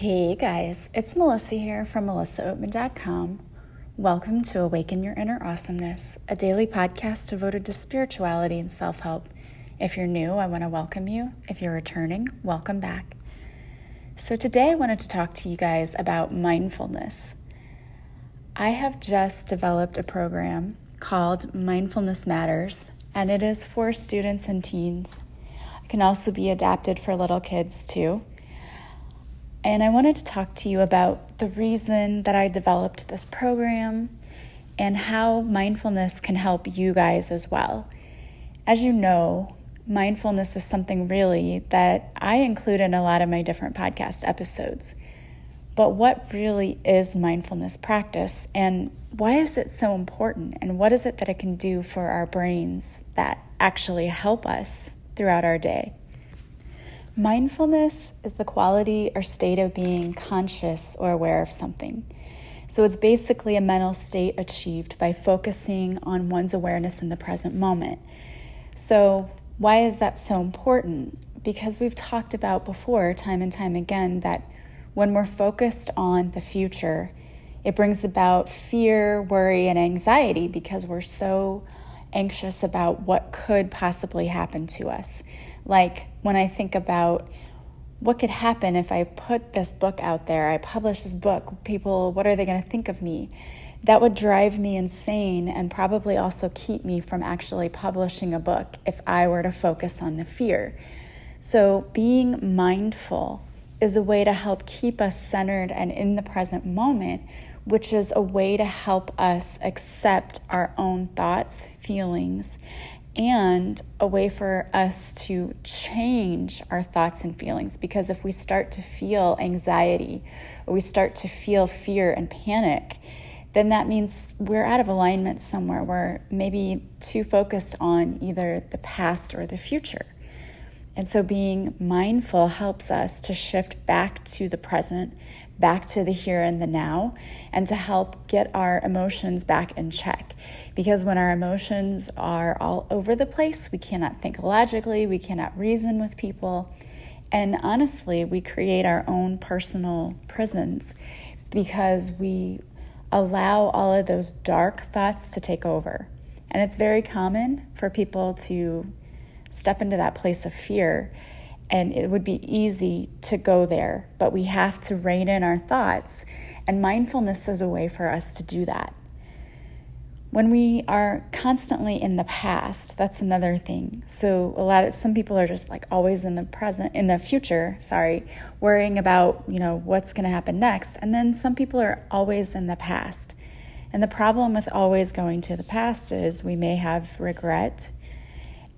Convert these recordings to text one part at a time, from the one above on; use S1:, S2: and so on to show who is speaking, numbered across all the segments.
S1: Hey guys, it's Melissa here from melissaoatman.com. Welcome to Awaken Your Inner Awesomeness, a daily podcast devoted to spirituality and self help. If you're new, I want to welcome you. If you're returning, welcome back. So, today I wanted to talk to you guys about mindfulness. I have just developed a program called Mindfulness Matters, and it is for students and teens. It can also be adapted for little kids too. And I wanted to talk to you about the reason that I developed this program and how mindfulness can help you guys as well. As you know, mindfulness is something really that I include in a lot of my different podcast episodes. But what really is mindfulness practice and why is it so important? And what is it that it can do for our brains that actually help us throughout our day? Mindfulness is the quality or state of being conscious or aware of something. So it's basically a mental state achieved by focusing on one's awareness in the present moment. So, why is that so important? Because we've talked about before, time and time again, that when we're focused on the future, it brings about fear, worry, and anxiety because we're so anxious about what could possibly happen to us. Like when I think about what could happen if I put this book out there, I publish this book, people, what are they going to think of me? That would drive me insane and probably also keep me from actually publishing a book if I were to focus on the fear. So, being mindful is a way to help keep us centered and in the present moment, which is a way to help us accept our own thoughts, feelings, and a way for us to change our thoughts and feelings. Because if we start to feel anxiety or we start to feel fear and panic, then that means we're out of alignment somewhere. We're maybe too focused on either the past or the future. And so being mindful helps us to shift back to the present, back to the here and the now, and to help get our emotions back in check. Because when our emotions are all over the place, we cannot think logically, we cannot reason with people. And honestly, we create our own personal prisons because we allow all of those dark thoughts to take over. And it's very common for people to step into that place of fear. And it would be easy to go there, but we have to rein in our thoughts. And mindfulness is a way for us to do that. When we are constantly in the past, that's another thing. So a lot of some people are just like always in the present, in the future, sorry, worrying about, you know, what's going to happen next. And then some people are always in the past. And the problem with always going to the past is we may have regret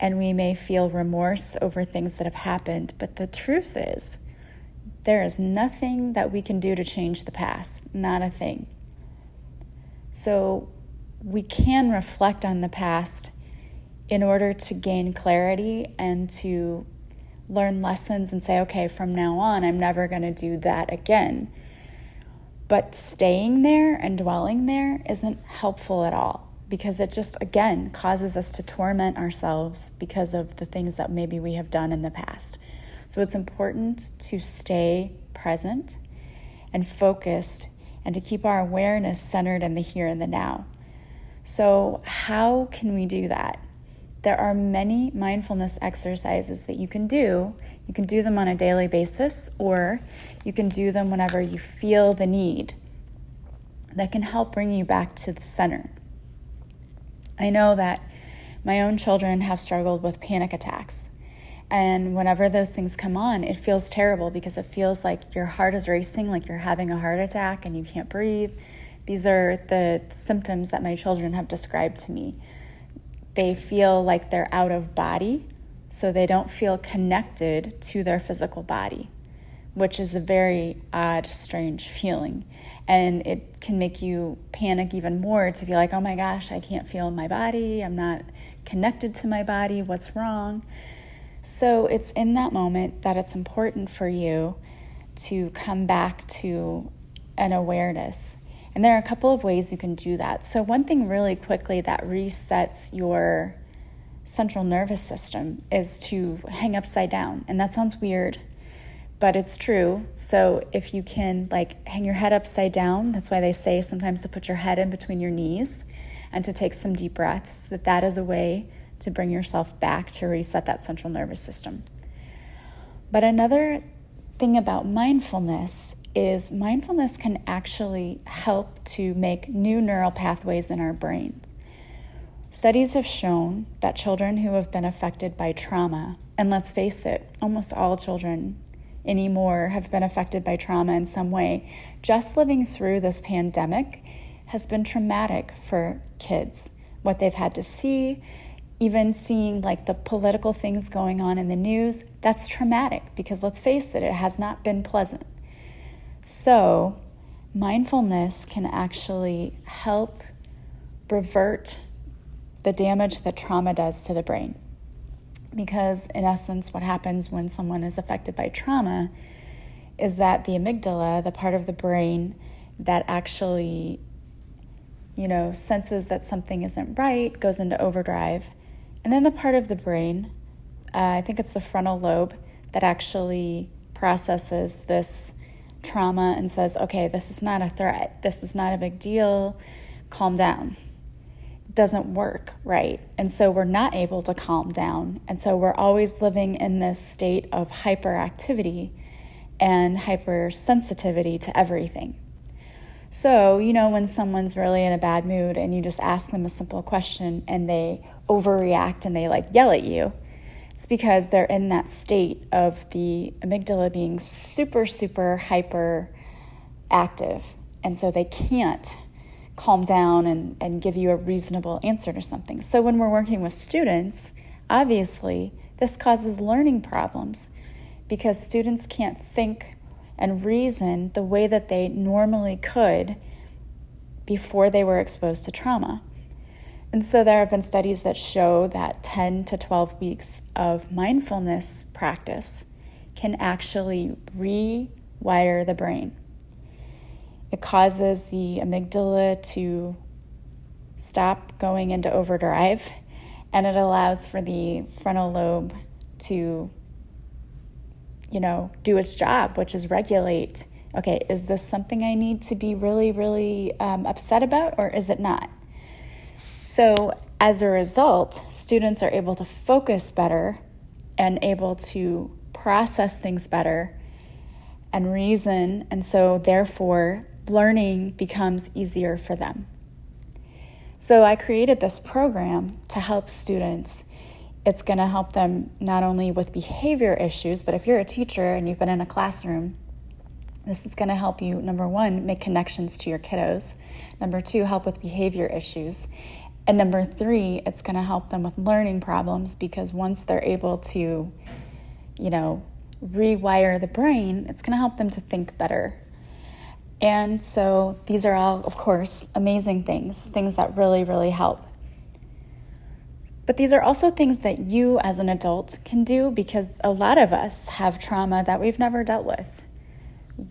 S1: and we may feel remorse over things that have happened. But the truth is, there is nothing that we can do to change the past, not a thing. So we can reflect on the past in order to gain clarity and to learn lessons and say, okay, from now on, I'm never going to do that again. But staying there and dwelling there isn't helpful at all because it just, again, causes us to torment ourselves because of the things that maybe we have done in the past. So it's important to stay present and focused and to keep our awareness centered in the here and the now. So, how can we do that? There are many mindfulness exercises that you can do. You can do them on a daily basis, or you can do them whenever you feel the need that can help bring you back to the center. I know that my own children have struggled with panic attacks. And whenever those things come on, it feels terrible because it feels like your heart is racing, like you're having a heart attack and you can't breathe. These are the symptoms that my children have described to me. They feel like they're out of body, so they don't feel connected to their physical body, which is a very odd, strange feeling and it can make you panic even more to be like, oh my gosh, I can't feel my body. I'm not connected to my body. What's wrong? So it's in that moment that it's important for you to come back to an awareness. And there are a couple of ways you can do that. So, one thing really quickly that resets your central nervous system is to hang upside down. And that sounds weird, but it's true. So if you can like hang your head upside down, that's why they say sometimes to put your head in between your knees and to take some deep breaths, that that is a way to bring yourself back to reset that central nervous system. But another thing about mindfulness is mindfulness can actually help to make new neural pathways in our brains. Studies have shown that children who have been affected by trauma, and let's face it, almost all children anymore have been affected by trauma in some way, just living through this pandemic has been traumatic for kids. What they've had to see, even seeing like the political things going on in the news, that's traumatic because let's face it, it has not been pleasant. So, mindfulness can actually help revert the damage that trauma does to the brain. Because, in essence, what happens when someone is affected by trauma is that the amygdala, the part of the brain that actually, you know, senses that something isn't right, goes into overdrive. And then the part of the brain, uh, I think it's the frontal lobe, that actually processes this trauma and says, okay, this is not a threat. This is not a big deal. Calm down doesn't work right. And so we're not able to calm down. And so we're always living in this state of hyperactivity and hypersensitivity to everything. So, you know, when someone's really in a bad mood and you just ask them a simple question and they overreact and they like yell at you, it's because they're in that state of the amygdala being super, super hyper active. And so they can't calm down and, and give you a reasonable answer to something. So when we're working with students, obviously, this causes learning problems because students can't think and reason the way that they normally could before they were exposed to trauma. And so there have been studies that show that 10 to 12 weeks of mindfulness practice can actually rewire the brain. It causes the amygdala to stop going into overdrive and it allows for the frontal lobe to you know do its job which is regulate okay is this something i need to be really really um, upset about or is it not? So as a result students are able to focus better and able to process things better and reason and so therefore learning becomes easier for them. So I created this program to help students. It's going to help them not only with behavior issues, but if you're a teacher and you've been in a classroom, this is going to help you, number one, make connections to your kiddos. Number two, help with behavior issues. And number three, it's going to help them with learning problems because once they're able to, you know, rewire the brain, it's going to help them to think better and so these are all, of course, amazing things, things that really, really help. But these are also things that you as an adult can do because a lot of us have trauma that we've never dealt with.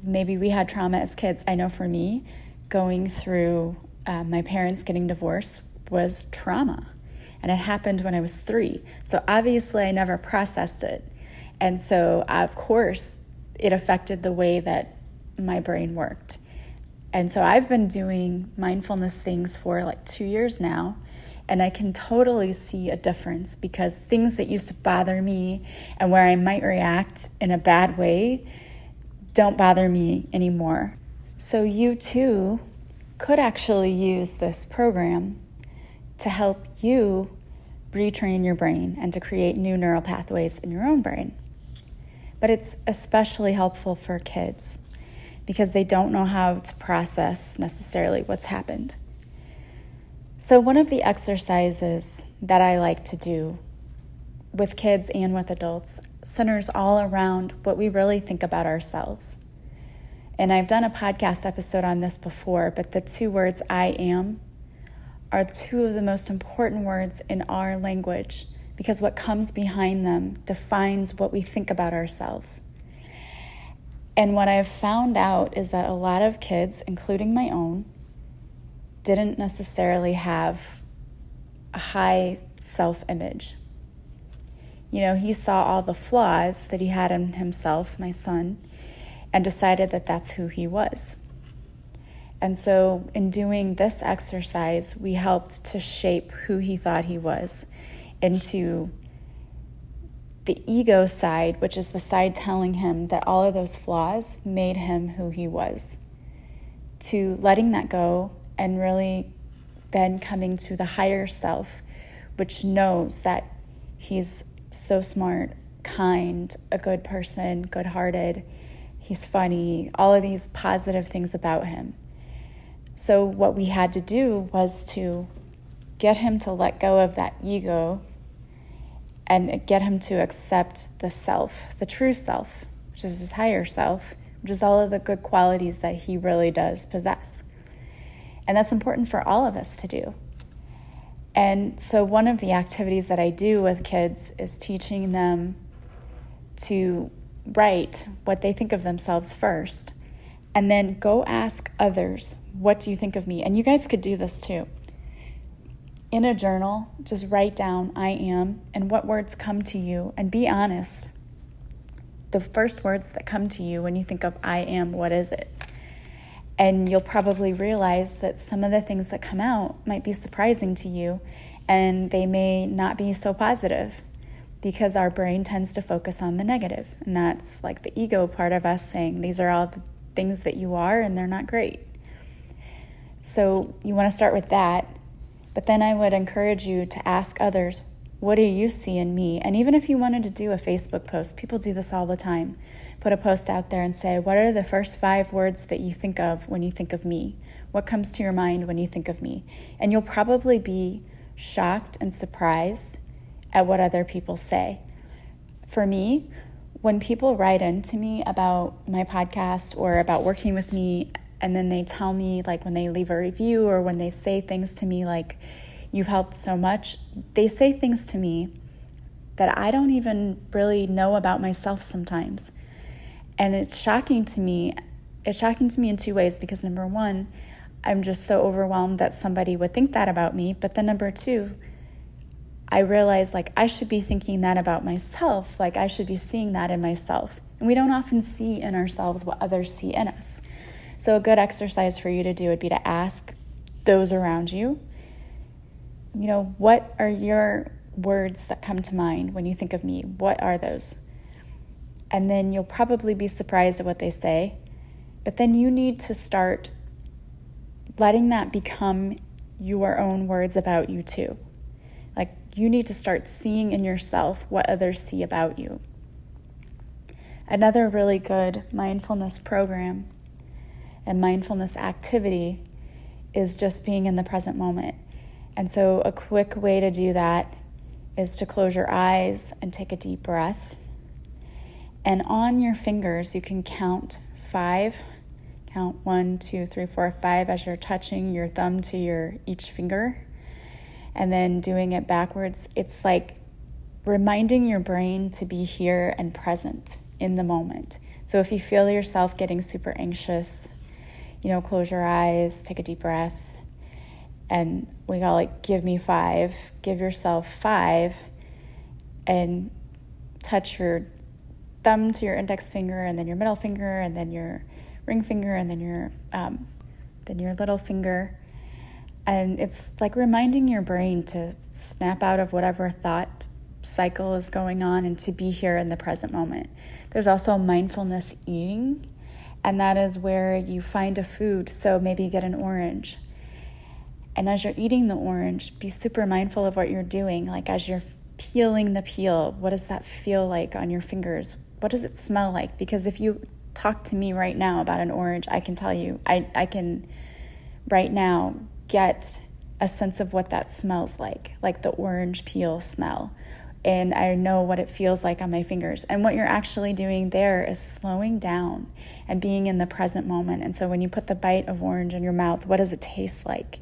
S1: Maybe we had trauma as kids. I know for me, going through uh, my parents getting divorced was trauma. And it happened when I was three. So obviously, I never processed it. And so, of course, it affected the way that my brain worked. And so I've been doing mindfulness things for like two years now. And I can totally see a difference because things that used to bother me and where I might react in a bad way don't bother me anymore. So, you too could actually use this program to help you retrain your brain and to create new neural pathways in your own brain. But it's especially helpful for kids because they don't know how to process necessarily what's happened. So, one of the exercises that I like to do with kids and with adults centers all around what we really think about ourselves. And I've done a podcast episode on this before, but the two words I am are two of the most important words in our language because what comes behind them defines what we think about ourselves. And what I've found out is that a lot of kids, including my own, didn't necessarily have a high self image. You know, he saw all the flaws that he had in himself, my son, and decided that that's who he was. And so, in doing this exercise, we helped to shape who he thought he was into the ego side, which is the side telling him that all of those flaws made him who he was, to letting that go and really then coming to the higher self, which knows that he's so smart, kind, a good person, good hearted, he's funny, all of these positive things about him. So, what we had to do was to get him to let go of that ego and get him to accept the self, the true self, which is his higher self, which is all of the good qualities that he really does possess. And that's important for all of us to do. And so, one of the activities that I do with kids is teaching them to write what they think of themselves first, and then go ask others, What do you think of me? And you guys could do this too in a journal, just write down I am and what words come to you and be honest. The first words that come to you when you think of I am, what is it? And you'll probably realize that some of the things that come out might be surprising to you and they may not be so positive because our brain tends to focus on the negative. And that's like the ego part of us saying these are all the things that you are and they're not great. So you want to start with that but then I would encourage you to ask others, what do you see in me? And even if you wanted to do a Facebook post, people do this all the time. Put a post out there and say, what are the first five words that you think of when you think of me? What comes to your mind when you think of me? And you'll probably be shocked and surprised at what other people say. For me, when people write into me about my podcast or about working with me and then they tell me like when they leave a review or when they say things to me like you've helped so much they say things to me that i don't even really know about myself sometimes. And it's shocking to me it's shocking to me in two ways because number one i'm just so overwhelmed that somebody would think that about me but then number two i realize like i should be thinking that about myself like i should be seeing that in myself. And we don't often see in ourselves what others see in us so, a good exercise for you to do would be to ask those around you, you know, what are your words that come to mind when you think of me? What are those? And then you'll probably be surprised at what they say. But then you need to start letting that become your own words about you, too. Like, you need to start seeing in yourself what others see about you. Another really good mindfulness program and mindfulness activity is just being in the present moment. And so, a quick way to do that is to close your eyes and take a deep breath. And on your fingers, you can count five. Count one, two, three, four, five as you're touching your thumb to your each finger. And then doing it backwards. It's like reminding your brain to be here and present in the moment. So if you feel yourself getting super anxious, you know, close your eyes, take a deep breath, and we got like, give me five, give yourself five, and touch your thumb to your index finger, and then your middle finger, and then your ring finger, and then your um, then your little finger. And it's like reminding your brain to snap out of whatever thought cycle is going on and to be here in the present moment. There's also mindfulness eating and that is where you find a food. So maybe get an orange. And as you're eating the orange, be super mindful of what you're doing. Like as you're peeling the peel, what does that feel like on your fingers? What does it smell like? Because if you talk to me right now about an orange, I can tell you, I, I can right now get a sense of what that smells like, like the orange peel smell and I know what it feels like on my fingers. And what you're actually doing there is slowing down and being in the present moment. And so when you put the bite of orange in your mouth, what does it taste like?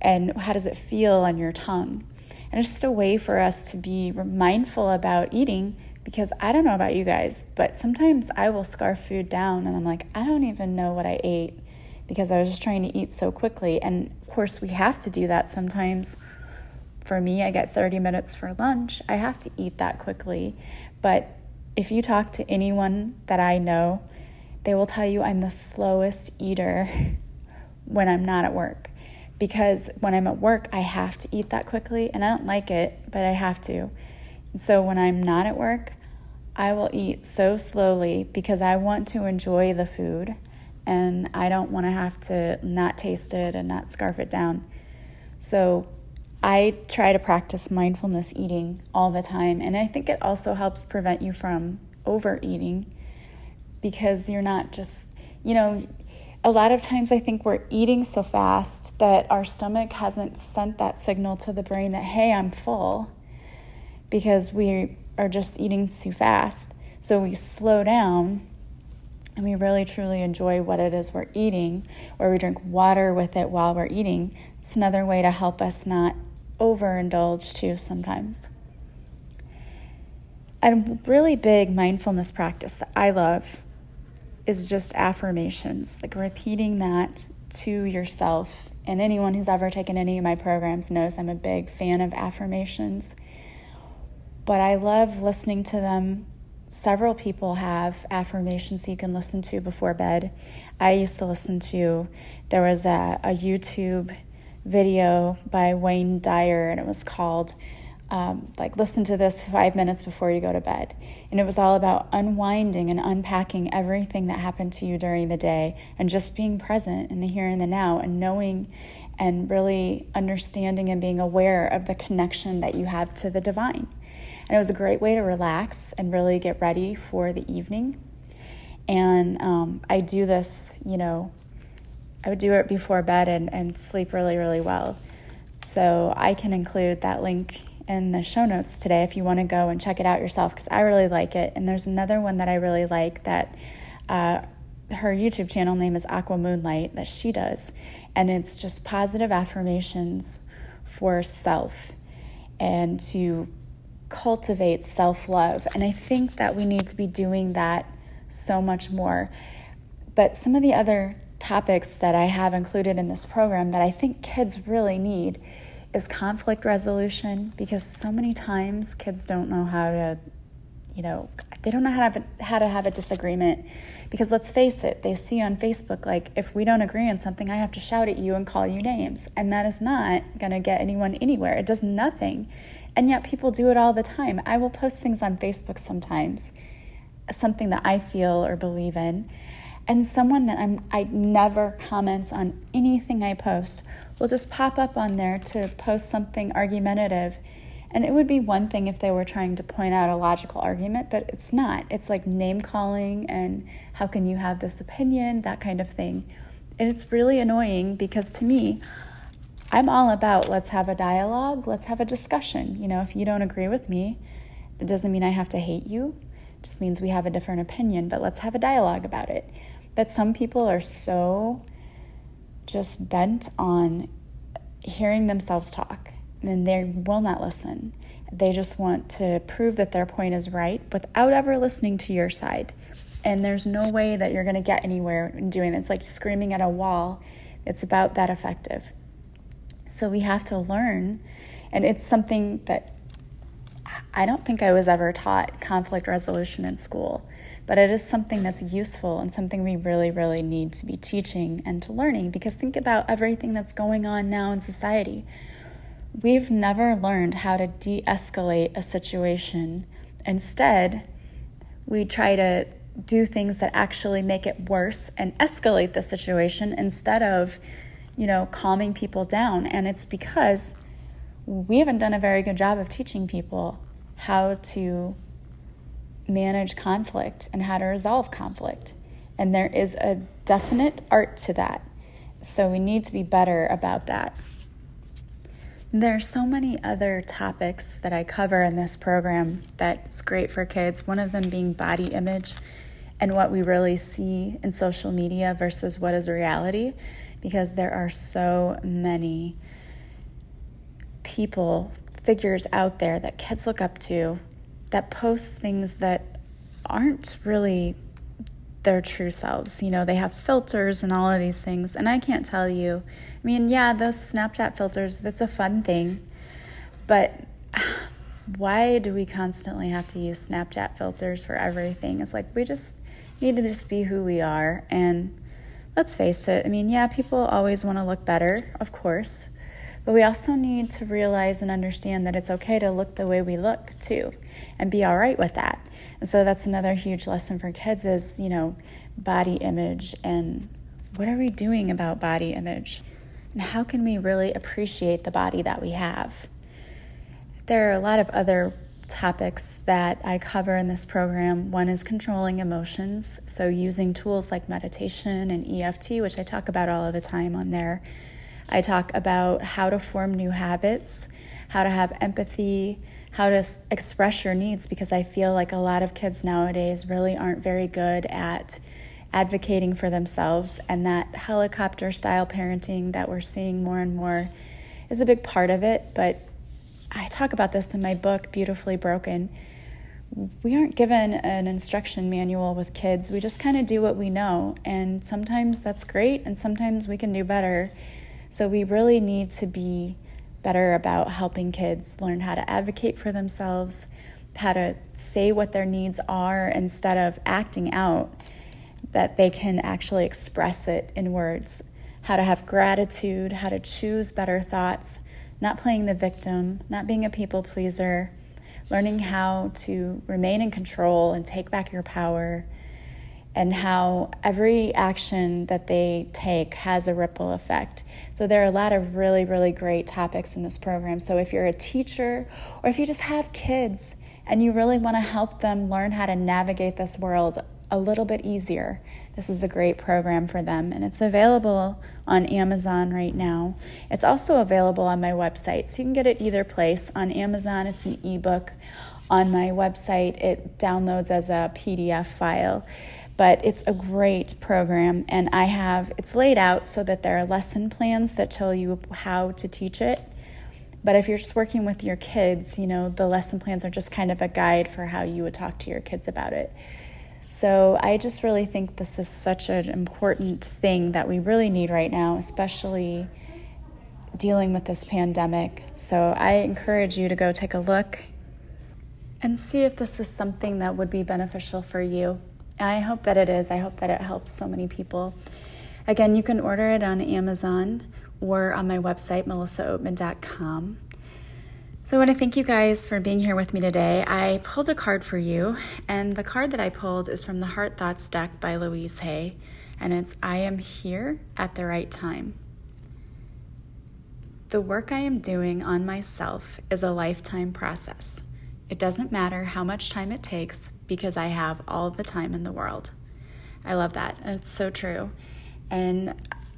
S1: And how does it feel on your tongue? And it's just a way for us to be mindful about eating because I don't know about you guys, but sometimes I will scarf food down and I'm like, I don't even know what I ate because I was just trying to eat so quickly. And of course, we have to do that sometimes for me, I get 30 minutes for lunch. I have to eat that quickly. But if you talk to anyone that I know, they will tell you I'm the slowest eater when I'm not at work. Because when I'm at work, I have to eat that quickly, and I don't like it, but I have to. And so when I'm not at work, I will eat so slowly because I want to enjoy the food and I don't want to have to not taste it and not scarf it down. So I try to practice mindfulness eating all the time, and I think it also helps prevent you from overeating because you're not just, you know, a lot of times I think we're eating so fast that our stomach hasn't sent that signal to the brain that, hey, I'm full, because we are just eating too fast. So we slow down and we really truly enjoy what it is we're eating, or we drink water with it while we're eating. It's another way to help us not overindulge too sometimes. A really big mindfulness practice that I love is just affirmations, like repeating that to yourself. And anyone who's ever taken any of my programs knows I'm a big fan of affirmations. But I love listening to them. Several people have affirmations you can listen to before bed. I used to listen to, there was a, a YouTube video by Wayne Dyer, and it was called um, like listen to this five minutes before you go to bed. And it was all about unwinding and unpacking everything that happened to you during the day and just being present in the here and the now and knowing and really understanding and being aware of the connection that you have to the divine. And it was a great way to relax and really get ready for the evening. And um, I do this, you know, I would do it before bed and, and sleep really, really well. So I can include that link in the show notes today if you want to go and check it out yourself because I really like it. And there's another one that I really like that uh, her YouTube channel name is Aqua Moonlight that she does. And it's just positive affirmations for self and to cultivate self love. And I think that we need to be doing that so much more. But some of the other topics that I have included in this program that I think kids really need is conflict resolution because so many times kids don't know how to, you know, they don't know how to have a, how to have a disagreement because let's face it, they see on Facebook like if we don't agree on something, I have to shout at you and call you names, and that is not going to get anyone anywhere. It does nothing. And yet people do it all the time. I will post things on Facebook sometimes, something that I feel or believe in, and someone that I'm I never comments on anything I post will just pop up on there to post something argumentative. And it would be one thing if they were trying to point out a logical argument, but it's not. It's like name calling and how can you have this opinion, that kind of thing. And it's really annoying because to me, I'm all about let's have a dialogue, let's have a discussion. You know, if you don't agree with me, it doesn't mean I have to hate you. It just means we have a different opinion, but let's have a dialogue about it. But some people are so just bent on hearing themselves talk and they will not listen. They just want to prove that their point is right without ever listening to your side. And there's no way that you're going to get anywhere in doing it. It's like screaming at a wall. It's about that effective. So we have to learn, and it's something that I don't think I was ever taught conflict resolution in school, but it is something that's useful and something we really, really need to be teaching and to learning because think about everything that's going on now in society. We've never learned how to de escalate a situation. Instead, we try to do things that actually make it worse and escalate the situation instead of you know, calming people down. And it's because we haven't done a very good job of teaching people how to manage conflict and how to resolve conflict. And there is a definite art to that. So we need to be better about that. There are so many other topics that I cover in this program that's great for kids, one of them being body image and what we really see in social media versus what is reality because there are so many people, figures out there that kids look up to that post things that aren't really their true selves. You know, they have filters and all of these things. And I can't tell you. I mean, yeah, those Snapchat filters, that's a fun thing. But why do we constantly have to use Snapchat filters for everything? It's like we just need to just be who we are. And let's face it, I mean, yeah, people always want to look better, of course. But we also need to realize and understand that it's okay to look the way we look too and be all right with that. And so that's another huge lesson for kids is, you know, body image and what are we doing about body image? And how can we really appreciate the body that we have? There are a lot of other topics that I cover in this program. One is controlling emotions, so using tools like meditation and EFT, which I talk about all of the time on there. I talk about how to form new habits, how to have empathy, how to express your needs, because I feel like a lot of kids nowadays really aren't very good at advocating for themselves, and that helicopter style parenting that we're seeing more and more is a big part of it. But I talk about this in my book, Beautifully Broken. We aren't given an instruction manual with kids. We just kind of do what we know. And sometimes that's great, and sometimes we can do better. So we really need to be better about helping kids learn how to advocate for themselves, how to say what their needs are instead of acting out, that they can actually express it in words, how to have gratitude, how to choose better thoughts not playing the victim, not being a people pleaser, learning how to remain in control and take back your power, and how every action that they take has a ripple effect. So, there are a lot of really, really great topics in this program. So, if you're a teacher or if you just have kids and you really want to help them learn how to navigate this world a little bit easier, this is a great program for them, and it's available on Amazon right now. It's also available on my website, so you can get it either place. On Amazon, it's an ebook. On my website, it downloads as a PDF file. But it's a great program, and I have it's laid out so that there are lesson plans that tell you how to teach it. But if you're just working with your kids, you know, the lesson plans are just kind of a guide for how you would talk to your kids about it. So I just really think this is such an important thing that we really need right now, especially dealing with this pandemic. So I encourage you to go take a look and see if this is something that would be beneficial for you. I hope that it is. I hope that it helps so many people. Again, you can order it on Amazon or on my website, melissaoatman.com. So, I want to thank you guys for being here with me today. I pulled a card for you, and the card that I pulled is from the Heart Thoughts deck by Louise Hay, and it's I am here at the right time. The work I am doing on myself is a lifetime process. It doesn't matter how much time it takes because I have all the time in the world. I love that, it's so true. And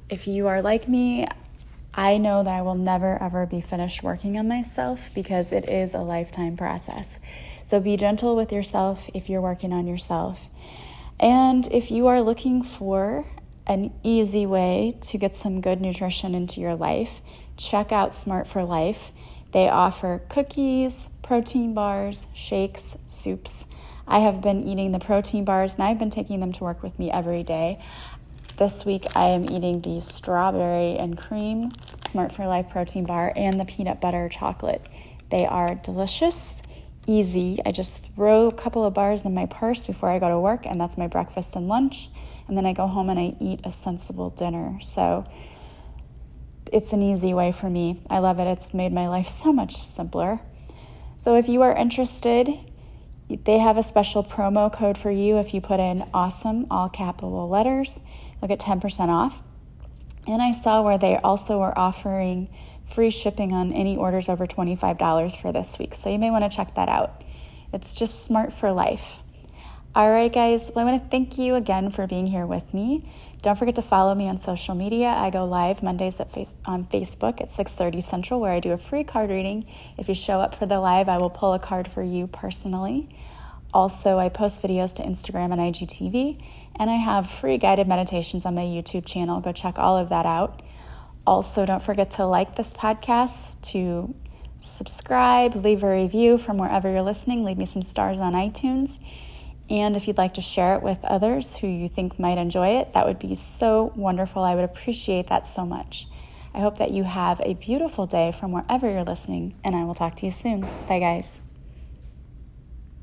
S1: if you are like me, I know that I will never ever be finished working on myself because it is a lifetime process. So be gentle with yourself if you're working on yourself. And if you are looking for an easy way to get some good nutrition into your life, check out Smart for Life. They offer cookies, protein bars, shakes, soups. I have been eating the protein bars and I've been taking them to work with me every day. This week I am eating the strawberry and cream Smart for Life protein bar and the peanut butter chocolate. They are delicious, easy. I just throw a couple of bars in my purse before I go to work, and that's my breakfast and lunch. And then I go home and I eat a sensible dinner. So it's an easy way for me. I love it. It's made my life so much simpler. So if you are interested, they have a special promo code for you if you put in awesome, all capital letters. You'll get 10% off. And I saw where they also are offering free shipping on any orders over $25 for this week. So you may want to check that out. It's just smart for life. All right, guys. Well, I want to thank you again for being here with me. Don't forget to follow me on social media. I go live Mondays at face- on Facebook at 6:30 Central, where I do a free card reading. If you show up for the live, I will pull a card for you personally. Also, I post videos to Instagram and IGTV, and I have free guided meditations on my YouTube channel. Go check all of that out. Also, don't forget to like this podcast, to subscribe, leave a review from wherever you're listening, leave me some stars on iTunes. And if you'd like to share it with others who you think might enjoy it, that would be so wonderful. I would appreciate that so much. I hope that you have a beautiful day from wherever you're listening, and I will talk to you soon. Bye, guys.